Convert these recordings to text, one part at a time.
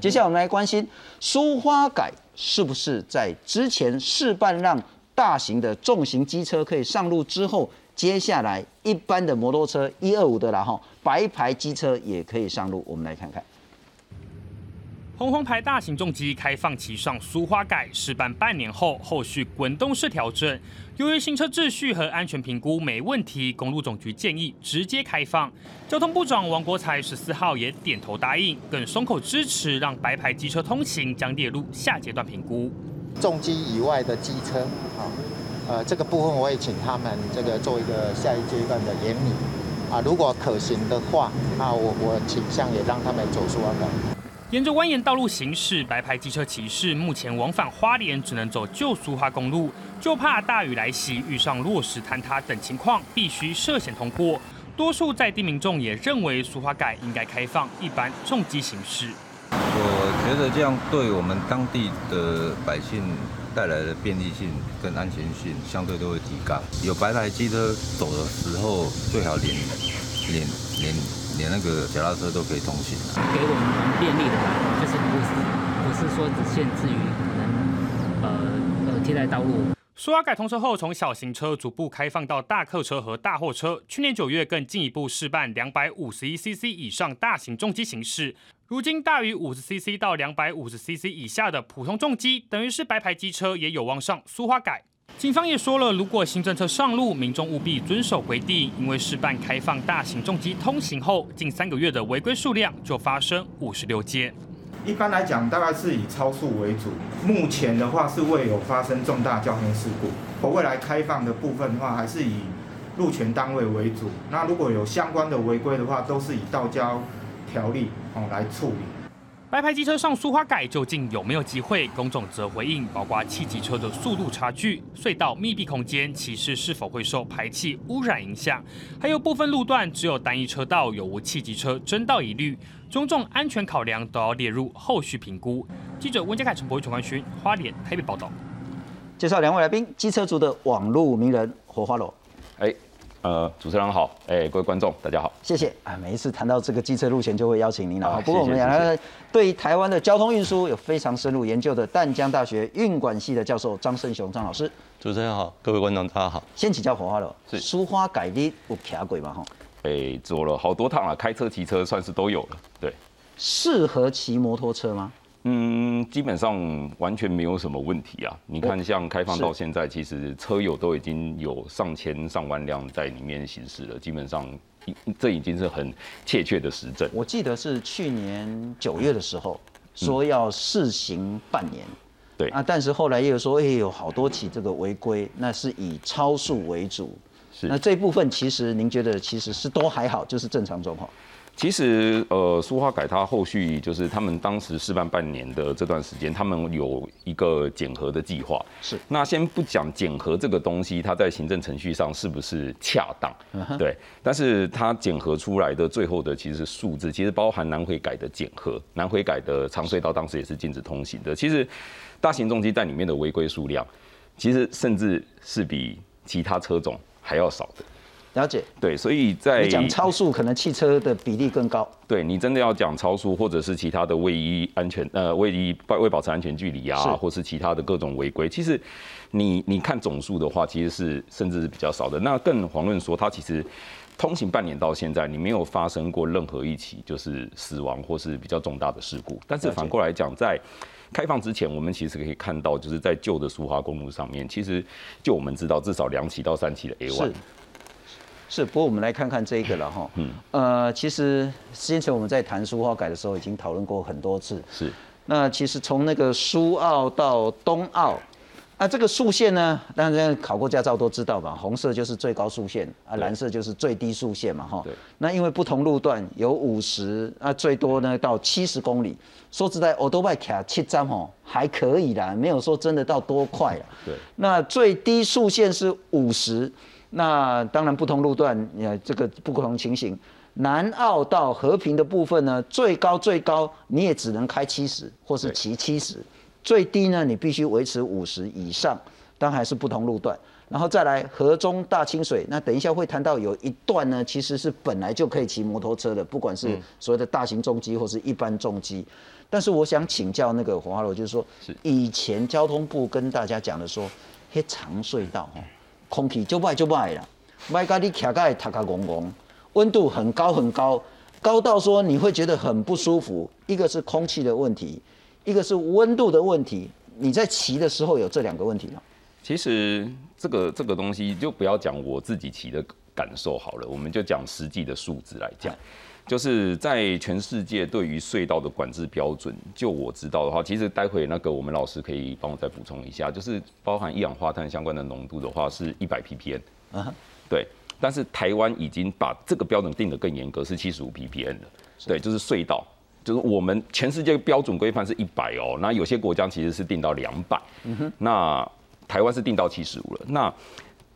接下来我们来关心苏花改是不是在之前试办让大型的重型机车可以上路之后，接下来一般的摩托车一二五的然后，白牌机车也可以上路。我们来看看。红红牌大型重机开放骑上苏花改试办半年后，后续滚动式调整。由于行车秩序和安全评估没问题，公路总局建议直接开放。交通部长王国才十四号也点头答应，更松口支持让白牌机车通行将列入下阶段评估。重机以外的机车，啊，呃，这个部分我也请他们这个做一个下一阶段的研拟。啊，如果可行的话，那我我倾向也让他们走苏花改。沿着蜿蜒道路行驶，白牌机车骑士目前往返花莲只能走旧苏花公路，就怕大雨来袭，遇上落石坍塌等情况，必须涉险通过。多数在地民众也认为苏花改应该开放一般重机行驶。我觉得这样对我们当地的百姓带来的便利性跟安全性相对都会提高。有白牌机车走的时候，最好连连连。连那个脚踏车都可以通行，给我们蛮便利的啦，就是不是不是说只限制于可能呃呃替代道路。苏阿改通车后，从小型车逐步开放到大客车和大货车。去年九月更进一步试办两百五十一 CC 以上大型重机形式。如今大于五十 CC 到两百五十 CC 以下的普通重机，等于是白牌机车也有望上苏花改。警方也说了，如果新政策上路，民众务必遵守规定，因为试办开放大型重机通行后，近三个月的违规数量就发生五十六件。一般来讲，大概是以超速为主。目前的话是未有发生重大交通事故。未来开放的部分的话，还是以路权单位为主。那如果有相关的违规的话，都是以道交条例哦来处理。白牌机车上苏花改究竟有没有机会？公众则回应，包括汽机车的速度差距、隧道密闭空间、骑士是否会受排气污染影响，还有部分路段只有单一车道，有无汽机车争道疑虑，种种安全考量都要列入后续评估。记者温家凯、陈博宇、陈冠勋，花莲台北报道。介绍两位来宾，机车族的网路名人火花罗。哎。呃，主持人好，哎，各位观众，大家好，谢谢啊。每一次谈到这个机车路线，就会邀请您了。不过我们两个对台湾的交通运输有非常深入研究的淡江大学运管系的教授张胜雄张老师。主持人好，各位观众大家好。先请教火花了，是书花改的有卡轨吗？哈，哎，坐了好多趟了，开车、骑车算是都有了。对，适合骑摩托车吗？嗯，基本上完全没有什么问题啊。你看，像开放到现在，其实车友都已经有上千上万辆在里面行驶了，基本上这已经是很切确的实证。我记得是去年九月的时候说要试行半年，对啊，但是后来又说，哎，有好多起这个违规，那是以超速为主。是，那这部分其实您觉得其实是都还好，就是正常状况。其实，呃，苏花改它后续就是他们当时试办半年的这段时间，他们有一个检核的计划。是。那先不讲检核这个东西，它在行政程序上是不是恰当？对。但是它检核出来的最后的其实是数字，其实包含南回改的检核，南回改的长隧道当时也是禁止通行的。其实大型重机在里面的违规数量，其实甚至是比其他车种还要少的。了解，对，所以在讲超速，可能汽车的比例更高。对你真的要讲超速，或者是其他的位移安全，呃，位移为保持安全距离啊，或是其他的各种违规，其实你你看总数的话，其实是甚至是比较少的。那更遑论说，它其实通行半年到现在，你没有发生过任何一起就是死亡或是比较重大的事故。但是反过来讲，在开放之前，我们其实可以看到，就是在旧的苏花公路上面，其实就我们知道至少两起到三起的 A one。是，不过我们来看看这个了哈。嗯。呃，其实先前我们在谈书号改的时候，已经讨论过很多次。是。那其实从那个苏澳到东澳，啊，这个速线呢，大家考过驾照都知道吧，红色就是最高速线，啊，蓝色就是最低速线嘛，哈。对。那因为不同路段有五十，啊，最多呢到七十公里。说实在，欧多拜卡七张哦，还可以啦，没有说真的到多快啊。对。那最低速线是五十。那当然，不同路段，呃，这个不同情形。南澳到和平的部分呢，最高最高你也只能开七十，或是骑七十。最低呢，你必须维持五十以上，当然还是不同路段。然后再来河中大清水，那等一下会谈到有一段呢，其实是本来就可以骑摩托车的，不管是所谓的大型重机或是一般重机。但是我想请教那个黄华楼，就是说，以前交通部跟大家讲的说，黑长隧道哈，空气就坏就坏啦，卖咖你卡盖塔卡公公，温度很高很高，高到说你会觉得很不舒服。一个是空气的问题，一个是温度的问题。你在骑的时候有这两个问题吗？其实这个这个东西就不要讲我自己骑的感受好了，我们就讲实际的数字来讲。就是在全世界对于隧道的管制标准，就我知道的话，其实待会那个我们老师可以帮我再补充一下，就是包含一氧化碳相关的浓度的话是一百 ppm，啊，对。但是台湾已经把这个标准定得更严格，是七十五 ppm 的，对，就是隧道，就是我们全世界标准规范是一百哦，那有些国家其实是定到两百，嗯哼，那台湾是定到七十五了，那。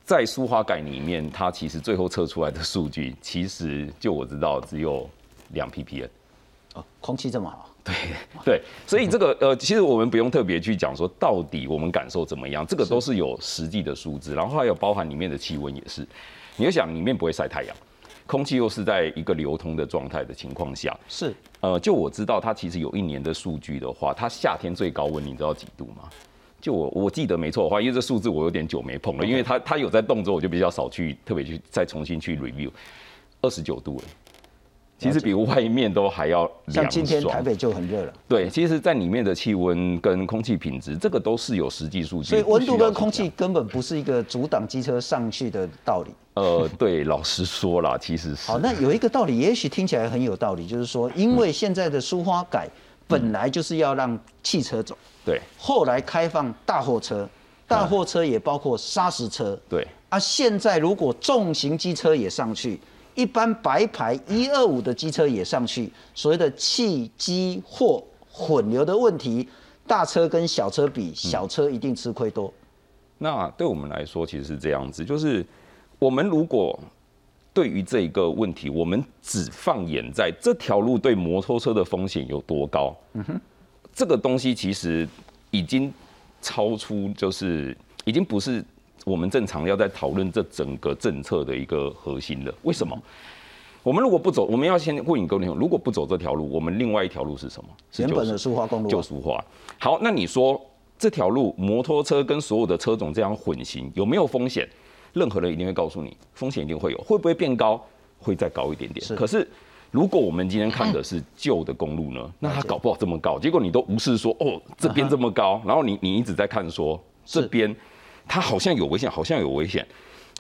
在苏花改里面，它其实最后测出来的数据，其实就我知道只有两 ppm。哦，空气这么好。对对，所以这个呃，其实我们不用特别去讲说到底我们感受怎么样，这个都是有实际的数字，然后还有包含里面的气温也是。你要想里面不会晒太阳，空气又是在一个流通的状态的情况下，是呃，就我知道它其实有一年的数据的话，它夏天最高温你知道几度吗？就我我记得没错的话，因为这数字我有点久没碰了，因为它它有在动之后，我就比较少去特别去再重新去 review。二十九度了，其实比外面都还要像今天台北就很热了。对，其实，在里面的气温跟空气品质，这个都是有实际数据。所以温度跟空气根本不是一个阻挡机车上去的道理。呃，对，老实说啦，其实是。好，那有一个道理，也许听起来很有道理，就是说，因为现在的疏花改本来就是要让汽车走。对，后来开放大货车，大货车也包括砂石车。对，啊，现在如果重型机车也上去，一般白牌一二五的机车也上去，所谓的汽机货混流的问题，大车跟小车比，小车一定吃亏多。那对我们来说，其实是这样子，就是我们如果对于这个问题，我们只放眼在这条路对摩托车的风险有多高。嗯哼。这个东西其实已经超出，就是已经不是我们正常要在讨论这整个政策的一个核心了。为什么？我们如果不走，我们要先问你各位如果不走这条路，我们另外一条路是什么？原本的苏花公路。就苏花。好，那你说这条路摩托车跟所有的车种这样混行有没有风险？任何人一定会告诉你，风险一定会有。会不会变高？会再高一点点。可是。如果我们今天看的是旧的公路呢，那它搞不好这么高，结果你都无视说哦这边这么高，然后你你一直在看说这边它好像有危险，好像有危险，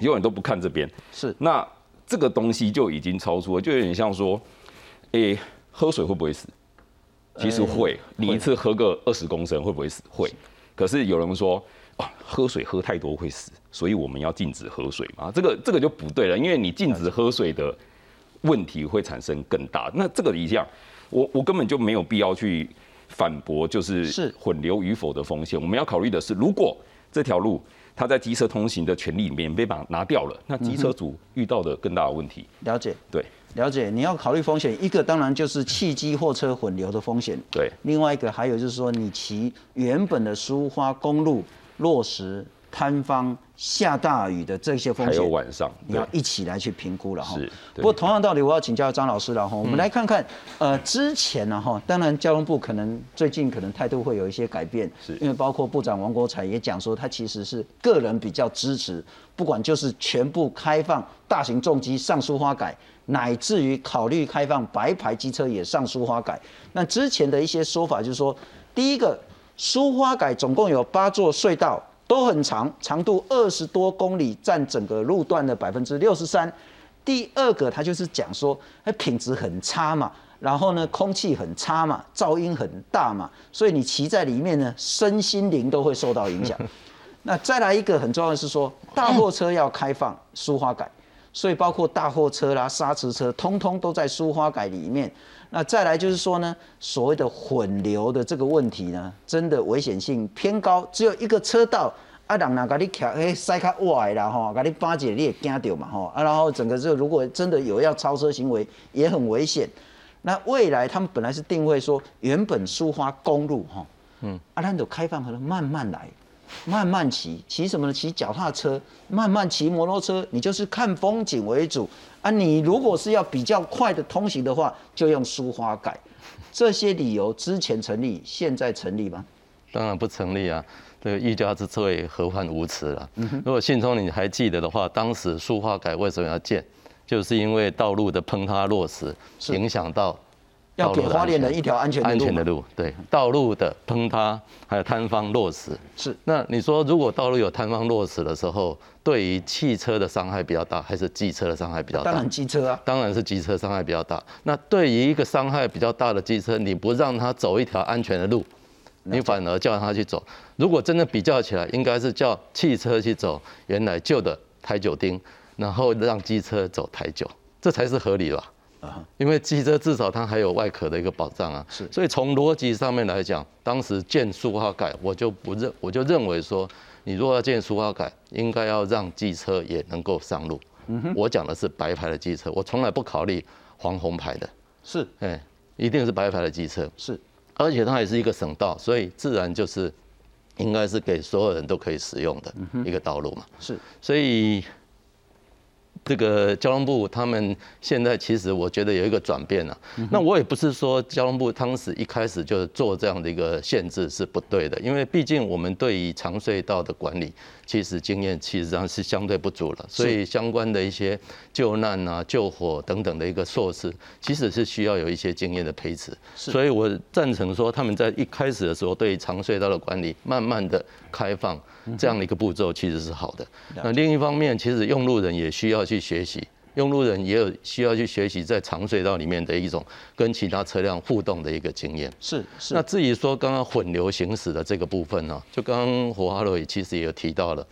永远都不看这边。是，那这个东西就已经超出了，就有点像说，诶，喝水会不会死？其实会，你一次喝个二十公升会不会死？会。可是有人说啊，喝水喝太多会死，所以我们要禁止喝水嘛？这个这个就不对了，因为你禁止喝水的。问题会产生更大，那这个一样，我我根本就没有必要去反驳，就是是混流与否的风险。我们要考虑的是，如果这条路它在机车通行的权利里面被把拿掉了，那机车主遇到的更大的问题。了解，对，了解。你要考虑风险，一个当然就是汽机货车混流的风险，对。另外一个还有就是说，你骑原本的苏花公路落实。摊方下大雨的这些风险，还有晚上，你要一起来去评估了哈。是。不过同样道理，我要请教张老师了哈。我们来看看，呃，之前呢哈，当然交通部可能最近可能态度会有一些改变，是因为包括部长王国才也讲说，他其实是个人比较支持，不管就是全部开放大型重机上书花改，乃至于考虑开放白牌机车也上书花改。那之前的一些说法就是说，第一个书花改总共有八座隧道。都很长，长度二十多公里，占整个路段的百分之六十三。第二个，它就是讲说，它品质很差嘛，然后呢，空气很差嘛，噪音很大嘛，所以你骑在里面呢，身心灵都会受到影响。那再来一个很重要的是说，大货车要开放 疏花改，所以包括大货车啦、砂石车，通通都在疏花改里面。那再来就是说呢，所谓的混流的这个问题呢，真的危险性偏高。只有一个车道，啊，人哪甲你卡诶塞卡歪啦吼，甲你巴结你也惊到嘛吼，啊，然后整个这如果真的有要超车行为，也很危险。那未来他们本来是定位说，原本苏花公路哈，嗯，啊，咱就开放可能慢慢来，慢慢骑，骑什么呢？骑脚踏车，慢慢骑摩托车，你就是看风景为主啊。你如果是要比较快的通行的话，就用疏花改。这些理由之前成立，现在成立吗？当然不成立啊！这个欲加之罪，何患无辞了。如果信聪你还记得的话，当时疏花改为什么要建？就是因为道路的崩塌落石，影响到要给花莲人一条安全安全的路。对，道路的崩塌还有坍方落石。是。那你说，如果道路有坍方落石的时候，对于汽车的伤害比较大，还是机车的伤害比较大？当然机车啊。当然是机车伤害比较大。那对于一个伤害比较大的机车，你不让他走一条安全的路，你反而叫他去走。如果真的比较起来，应该是叫汽车去走原来旧的台九丁。然后让机车走台九，这才是合理吧？啊，因为机车至少它还有外壳的一个保障啊。是，所以从逻辑上面来讲，当时建书花改，我就不认，我就认为说，你如果要建书花改，应该要让机车也能够上路。嗯哼，我讲的是白牌的机车，我从来不考虑黄红牌的。是，哎，一定是白牌的机车。是，而且它也是一个省道，所以自然就是应该是给所有人都可以使用的一个道路嘛。是，所以。这个交通部他们现在其实我觉得有一个转变了。那我也不是说交通部当时一开始就做这样的一个限制是不对的，因为毕竟我们对于长隧道的管理其实经验其实上是相对不足了，所以相关的一些救难啊、救火等等的一个措施，其实是需要有一些经验的培植。所以我赞成说他们在一开始的时候对长隧道的管理慢慢的开放这样的一个步骤其实是好的。那另一方面，其实用路人也需要去。去学习，用路人也有需要去学习在长隧道里面的一种跟其他车辆互动的一个经验。是是。那至于说刚刚混流行驶的这个部分呢，就刚刚火花罗也其实也有提到了，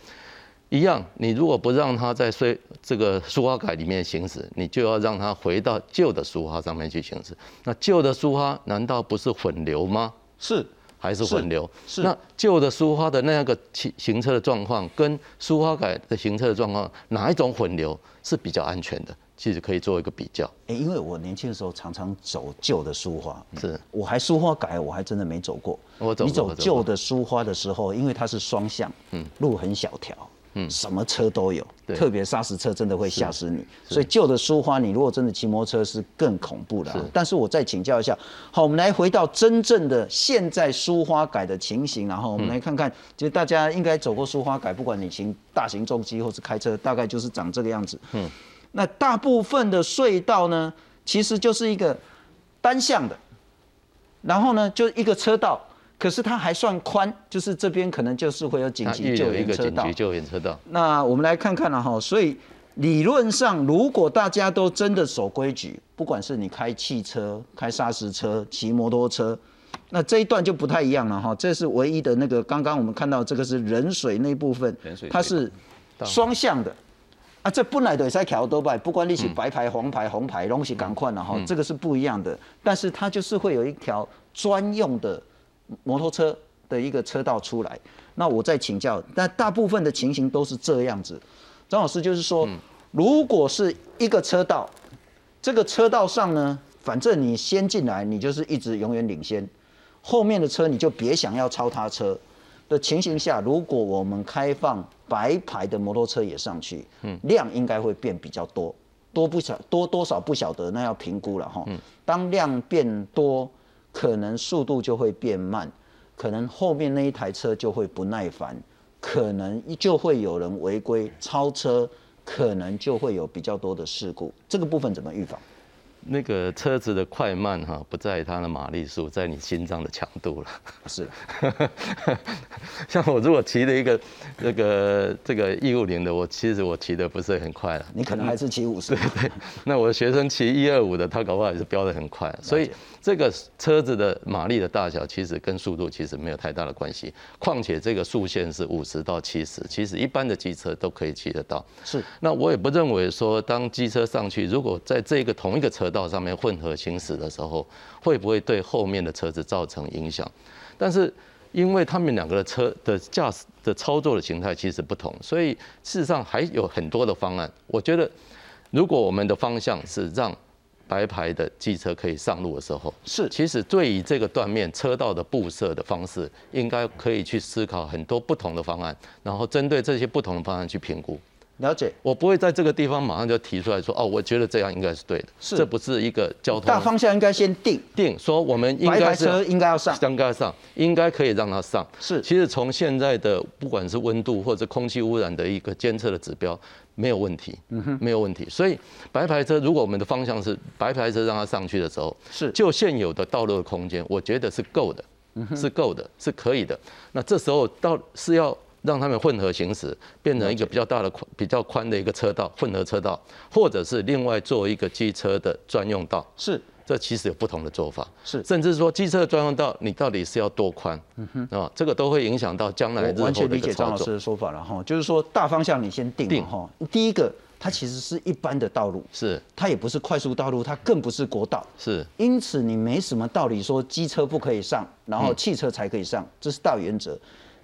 一样，你如果不让它在隧这个苏花改里面行驶，你就要让它回到旧的苏花上面去行驶。那旧的苏花难道不是混流吗？是。还是混流，是那旧的书花的那样个行行车的状况，跟书花改的行车的状况，哪一种混流是比较安全的？其实可以做一个比较。哎，因为我年轻的时候常常走旧的书花，是我还书花改，我还真的没走过。我走你走旧的书花的时候，因为它是双向，嗯，路很小条。嗯，什么车都有，特别砂石车真的会吓死你。所以旧的书花，你如果真的骑摩托车是更恐怖的。但是我再请教一下，好，我们来回到真正的现在书花改的情形，然后我们来看看，其实大家应该走过书花改，不管你骑大型重机或是开车，大概就是长这个样子。嗯，那大部分的隧道呢，其实就是一个单向的，然后呢，就一个车道。可是它还算宽，就是这边可能就是会有紧急救援车道。紧急救援车道。那我们来看看了哈，所以理论上，如果大家都真的守规矩，不管是你开汽车、开砂石车、骑摩托车，那这一段就不太一样了哈。这是唯一的那个，刚刚我们看到这个是人水那部分，它是双向的啊。这本来的在桥都拜，不管你是白牌、黄牌、红牌，东西赶快了哈，这个是不一样的。但是它就是会有一条专用的。摩托车的一个车道出来，那我再请教，但大部分的情形都是这样子。张老师就是说，如果是一个车道，这个车道上呢，反正你先进来，你就是一直永远领先，后面的车你就别想要超他车的情形下，如果我们开放白牌的摩托车也上去，嗯，量应该会变比较多，多不晓多多少不晓得，那要评估了哈。当量变多。可能速度就会变慢，可能后面那一台车就会不耐烦，可能就会有人违规超车，可能就会有比较多的事故。这个部分怎么预防？那个车子的快慢哈，不在它的马力数，在你心脏的强度了。是，像我如果骑了一个这个这个一五零的，我其实我骑的不是很快了。你可能还是骑五十。对对。那我的学生骑一二五的，他搞不好也是飙的很快。所以。这个车子的马力的大小其实跟速度其实没有太大的关系，况且这个速限是五十到七十，其实一般的机车都可以骑得到。是，那我也不认为说当机车上去，如果在这个同一个车道上面混合行驶的时候，会不会对后面的车子造成影响？但是因为他们两个的车的驾驶的操作的形态其实不同，所以事实上还有很多的方案。我觉得如果我们的方向是让白牌的机车可以上路的时候，是其实对于这个断面车道的布设的方式，应该可以去思考很多不同的方案，然后针对这些不同的方案去评估。了解。我不会在这个地方马上就提出来说，哦，我觉得这样应该是对的，是这不是一个交通大方向应该先定，定说我们应该是白牌车应该要上，应该上，应该可以让它上。是其实从现在的不管是温度或者空气污染的一个监测的指标，没有问题，嗯哼，没有问题。所以白牌车如果我们的方向是白牌车让它上去的时候，是就现有的道路的空间，我觉得是够的，是够的，是可以的。那这时候到是要。让他们混合行驶，变成一个比较大的宽、比较宽的一个车道，混合车道，或者是另外做一个机车的专用道。是，这其实有不同的做法。是，甚至说机车专用道，你到底是要多宽？嗯哼，啊，这个都会影响到将来日后完全理解张老师。的说法了哈，就是说大方向你先定定哈。第一个，它其实是一般的道路，是它也不是快速道路，它更不是国道。是，因此你没什么道理说机车不可以上，然嗯后汽车才可以上，这是大原则。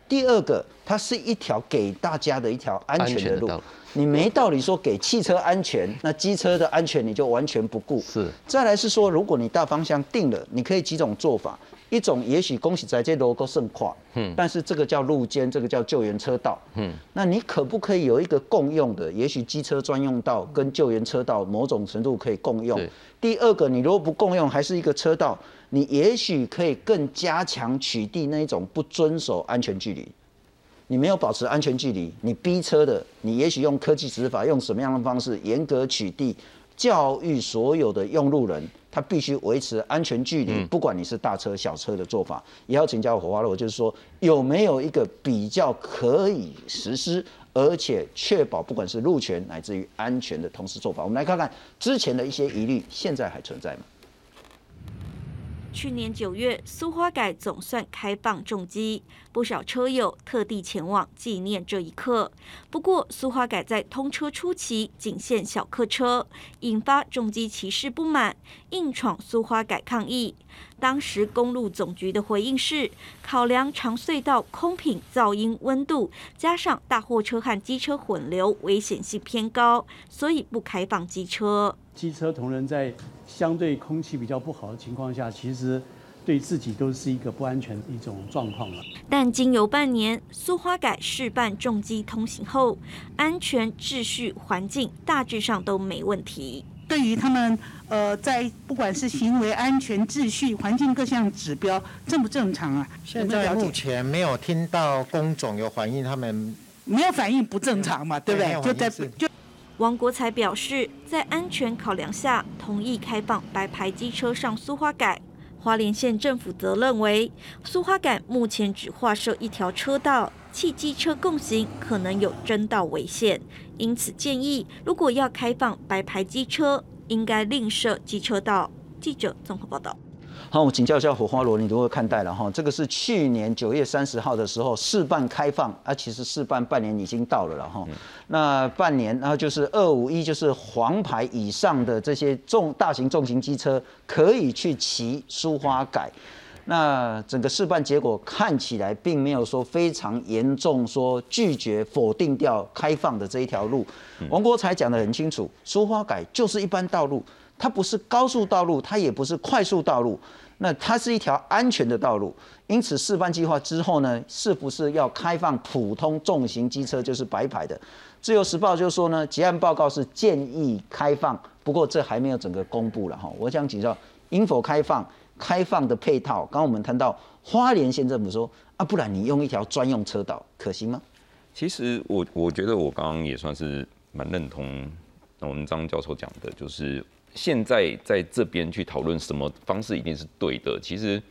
第二个，它是一条给大家的一条安全的路。你没道理说给汽车安全，那机车的安全你就完全不顾。是。再来是说，如果你大方向定了，你可以几种做法，一种也许恭喜在这 logo 甚快，嗯，但是这个叫路肩，这个叫救援车道，嗯，那你可不可以有一个共用的，也许机车专用道跟救援车道某种程度可以共用？第二个，你如果不共用，还是一个车道，你也许可以更加强取缔那一种不遵守安全距离。你没有保持安全距离，你逼车的，你也许用科技执法，用什么样的方式严格取缔，教育所有的用路人，他必须维持安全距离，不管你是大车小车的做法，也要请教火花路，就是说有没有一个比较可以实施，而且确保不管是路权乃至于安全的同时做法。我们来看看之前的一些疑虑，现在还存在吗？去年九月，苏花改总算开放重机，不少车友特地前往纪念这一刻。不过，苏花改在通车初期仅限小客车，引发重机骑士不满，硬闯苏花改抗议。当时公路总局的回应是，考量长隧道空品、噪音、温度，加上大货车和机车混流，危险性偏高，所以不开放机车。机车同仁在相对空气比较不好的情况下，其实对自己都是一个不安全的一种状况了。但经由半年苏花改试办重机通行后，安全、秩序、环境大致上都没问题。对于他们呃，在不管是行为安全、秩序、环境各项指标正不正常啊？现在目前没有听到工总有反映他们没有反应不正常嘛，对不对？就在就。王国才表示，在安全考量下，同意开放白牌机车上苏花改。花莲县政府则认为，苏花改目前只划设一条车道，汽机车共行可能有争道危险，因此建议，如果要开放白牌机车，应该另设机车道。记者综合报道。好，我请教一下火花罗，你如何看待了哈？这个是去年九月三十号的时候试办开放啊，其实试办半年已经到了了哈。那半年，然后就是二五一，就是黄牌以上的这些重大型重型机车可以去骑苏花改。那整个试办结果看起来并没有说非常严重，说拒绝否定掉开放的这一条路。王国才讲得很清楚，苏花改就是一般道路。它不是高速道路，它也不是快速道路，那它是一条安全的道路。因此，示范计划之后呢，是不是要开放普通重型机车，就是白牌的？自由时报就说呢，结案报告是建议开放，不过这还没有整个公布了哈。我想请教，应否开放？开放的配套，刚刚我们谈到花莲县政府说啊，不然你用一条专用车道可行吗？其实我我觉得我刚刚也算是蛮认同我们张教授讲的，就是。现在在这边去讨论什么方式一定是对的，其实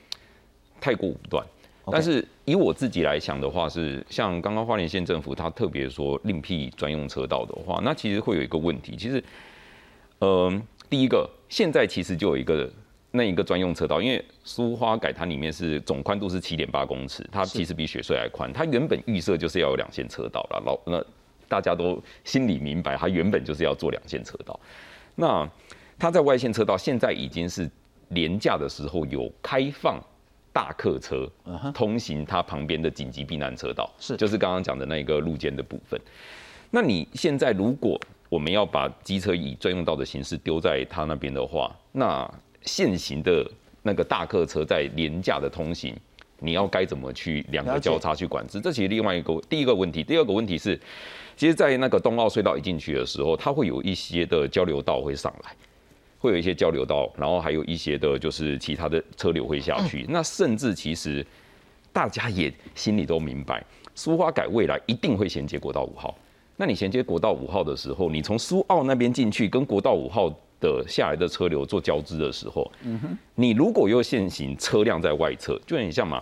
太过武断。但是以我自己来想的话，是像刚刚花莲县政府他特别说另辟专用车道的话，那其实会有一个问题。其实，嗯，第一个，现在其实就有一个那一个专用车道，因为苏花改它里面是总宽度是七点八公尺，它其实比雪隧还宽。它原本预设就是要有两线车道了，老那大家都心里明白，它原本就是要做两线车道。那它在外线车道现在已经是廉价的时候有开放大客车通行它旁边的紧急避难车道，是就是刚刚讲的那个路肩的部分。那你现在如果我们要把机车以专用道的形式丢在他那边的话，那现行的那个大客车在廉价的通行，你要该怎么去两个交叉去管制？这其实另外一个第一个问题，第二个问题是，其实，在那个冬奥隧道一进去的时候，它会有一些的交流道会上来。会有一些交流道，然后还有一些的，就是其他的车流会下去。那甚至其实大家也心里都明白，苏花改未来一定会衔接国道五号。那你衔接国道五号的时候，你从苏澳那边进去，跟国道五号的下来的车流做交织的时候，嗯哼，你如果又限行车辆在外侧，就很像嘛，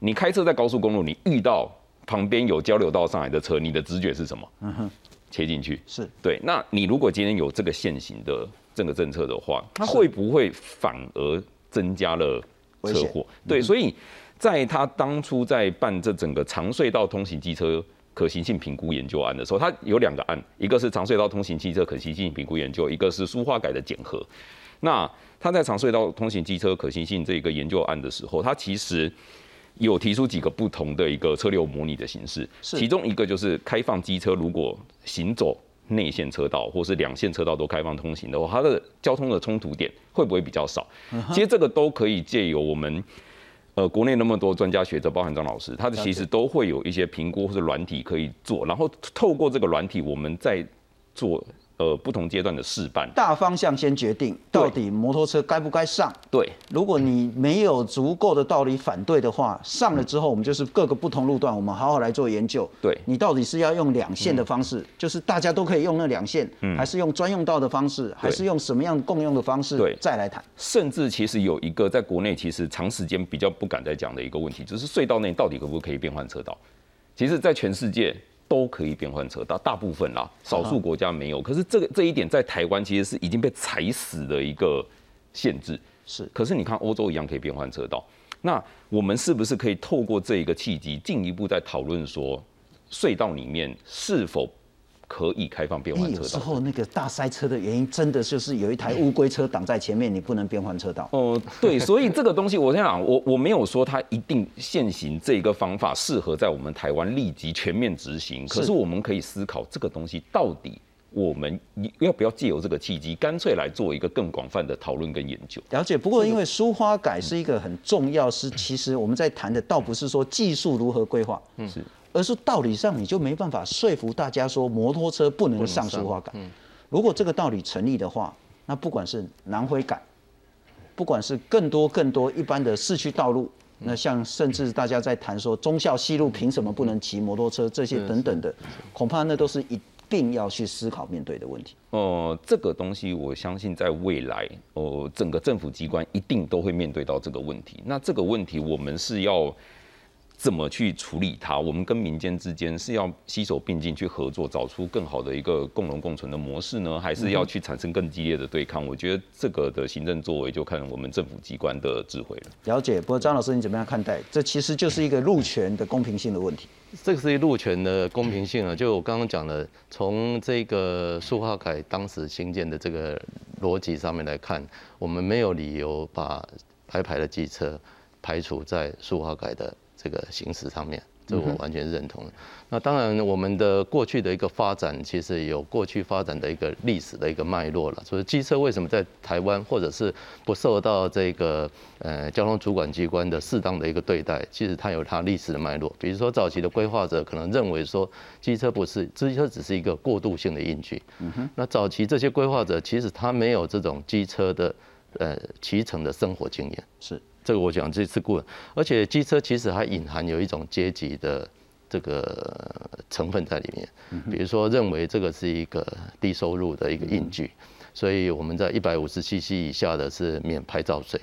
你开车在高速公路，你遇到旁边有交流道上来的车，你的直觉是什么？嗯哼，切进去。是对。那你如果今天有这个限行的。这个政策的话，它会不会反而增加了车祸？对，所以在他当初在办这整个长隧道通行机车可行性评估研究案的时候，他有两个案，一个是长隧道通行机车可行性评估研究，一个是书画改的检核。那他在长隧道通行机车可行性这个研究案的时候，他其实有提出几个不同的一个车流模拟的形式，其中一个就是开放机车如果行走。内线车道或是两线车道都开放通行的话，它的交通的冲突点会不会比较少？其实这个都可以借由我们呃国内那么多专家学者，包含张老师，他的其实都会有一些评估或者软体可以做，然后透过这个软体，我们再做。呃，不同阶段的试办，大方向先决定到底摩托车该不该上。对，如果你没有足够的道理反对的话，上了之后，我们就是各个不同路段，我们好好来做研究。对，你到底是要用两线的方式，就是大家都可以用那两线，还是用专用道的方式，还是用什么样共用的方式？对，再来谈。甚至其实有一个在国内其实长时间比较不敢再讲的一个问题，就是隧道内到底可不可以变换车道？其实，在全世界。都可以变换车道，大部分啦，少数国家没有。可是这个这一点在台湾其实是已经被踩死的一个限制。是，可是你看欧洲一样可以变换车道，那我们是不是可以透过这一个契机，进一步在讨论说，隧道里面是否？可以开放变换车道。有时候那个大塞车的原因，真的就是有一台乌龟车挡在前面，你不能变换车道。哦，对，所以这个东西，我想讲，我我没有说它一定现行这个方法适合在我们台湾立即全面执行。可是我们可以思考这个东西到底我们要不要借由这个契机，干脆来做一个更广泛的讨论跟研究。了解。不过因为书花改是一个很重要，是其实我们在谈的倒不是说技术如何规划，嗯，是。而是道理上你就没办法说服大家说摩托车不能上书画改。如果这个道理成立的话，那不管是南回改，不管是更多更多一般的市区道路，那像甚至大家在谈说中校西路凭什么不能骑摩托车这些等等的，恐怕那都是一定要去思考面对的问题。哦，这个东西我相信在未来，哦，整个政府机关一定都会面对到这个问题。那这个问题我们是要。怎么去处理它？我们跟民间之间是要携手并进去合作，找出更好的一个共荣共存的模式呢，还是要去产生更激烈的对抗？我觉得这个的行政作为就看我们政府机关的智慧了。了解，不过张老师你怎么样看待？这其实就是一个路权的公平性的问题。这个是一路权的公平性啊，就我刚刚讲的，从这个苏化凯当时新建的这个逻辑上面来看，我们没有理由把白牌的机车排除在苏化改的。这个形式上面，这我完全认同。那当然，我们的过去的一个发展，其实有过去发展的一个历史的一个脉络了。所以，机车为什么在台湾或者是不受到这个呃交通主管机关的适当的一个对待？其实它有它历史的脉络。比如说，早期的规划者可能认为说，机车不是机车，只是一个过渡性的印记。嗯哼。那早期这些规划者，其实他没有这种机车的呃骑乘的生活经验。是。这个我讲这次顾问，而且机车其实还隐含有一种阶级的这个成分在里面，比如说认为这个是一个低收入的一个印据，所以我们在一百五十 CC 以下的是免牌照税，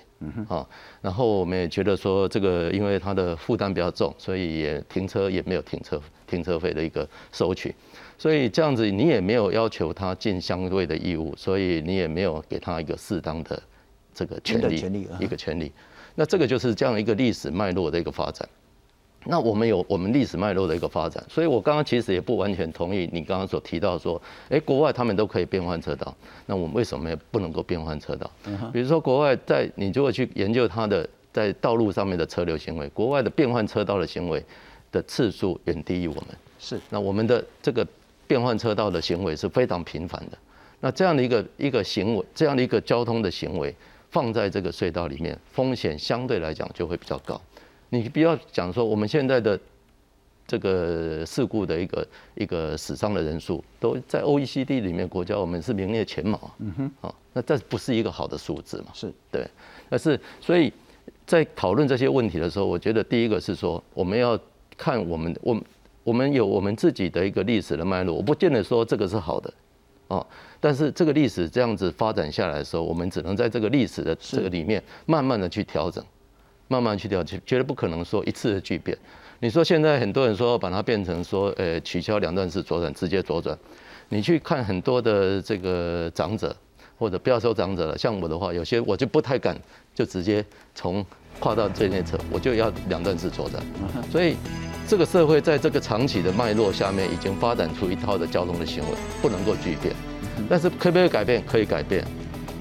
啊，然后我们也觉得说这个因为它的负担比较重，所以也停车也没有停车停车费的一个收取，所以这样子你也没有要求他尽相对的义务，所以你也没有给他一个适当的这个权利一个权利。那这个就是这样一个历史脉络的一个发展。那我们有我们历史脉络的一个发展，所以我刚刚其实也不完全同意你刚刚所提到说，哎，国外他们都可以变换车道，那我们为什么不能够变换车道？比如说国外在你如果去研究它的在道路上面的车流行为，国外的变换车道的行为的次数远低于我们。是，那我们的这个变换车道的行为是非常频繁的。那这样的一个一个行为，这样的一个交通的行为，放在这个隧道里面，风险相对来讲就会比较高。你不要讲说我们现在的这个事故的一个一个死伤的人数，都在 OECD 里面国家，我们是名列前茅啊。嗯哼，啊，那这不是一个好的数字嘛？是对，但是所以在讨论这些问题的时候，我觉得第一个是说，我们要看我们我我们有我们自己的一个历史的脉络，我不见得说这个是好的，哦。但是这个历史这样子发展下来的时候，我们只能在这个历史的这个里面，慢慢的去调整，慢慢去调整，绝对不可能说一次的巨变。你说现在很多人说把它变成说，呃，取消两段式左转，直接左转。你去看很多的这个长者，或者不要说长者了，像我的话，有些我就不太敢，就直接从跨到最内侧，我就要两段式作战。所以这个社会在这个长期的脉络下面，已经发展出一套的交通的行为，不能够巨变。但是可不可以改变？可以改变，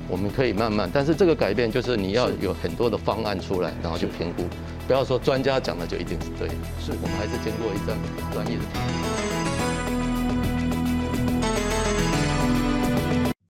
我们可以慢慢。但是这个改变就是你要有很多的方案出来，然后去评估，不要说专家讲的就一定是对的。是我们还是经过一阵专业的评估。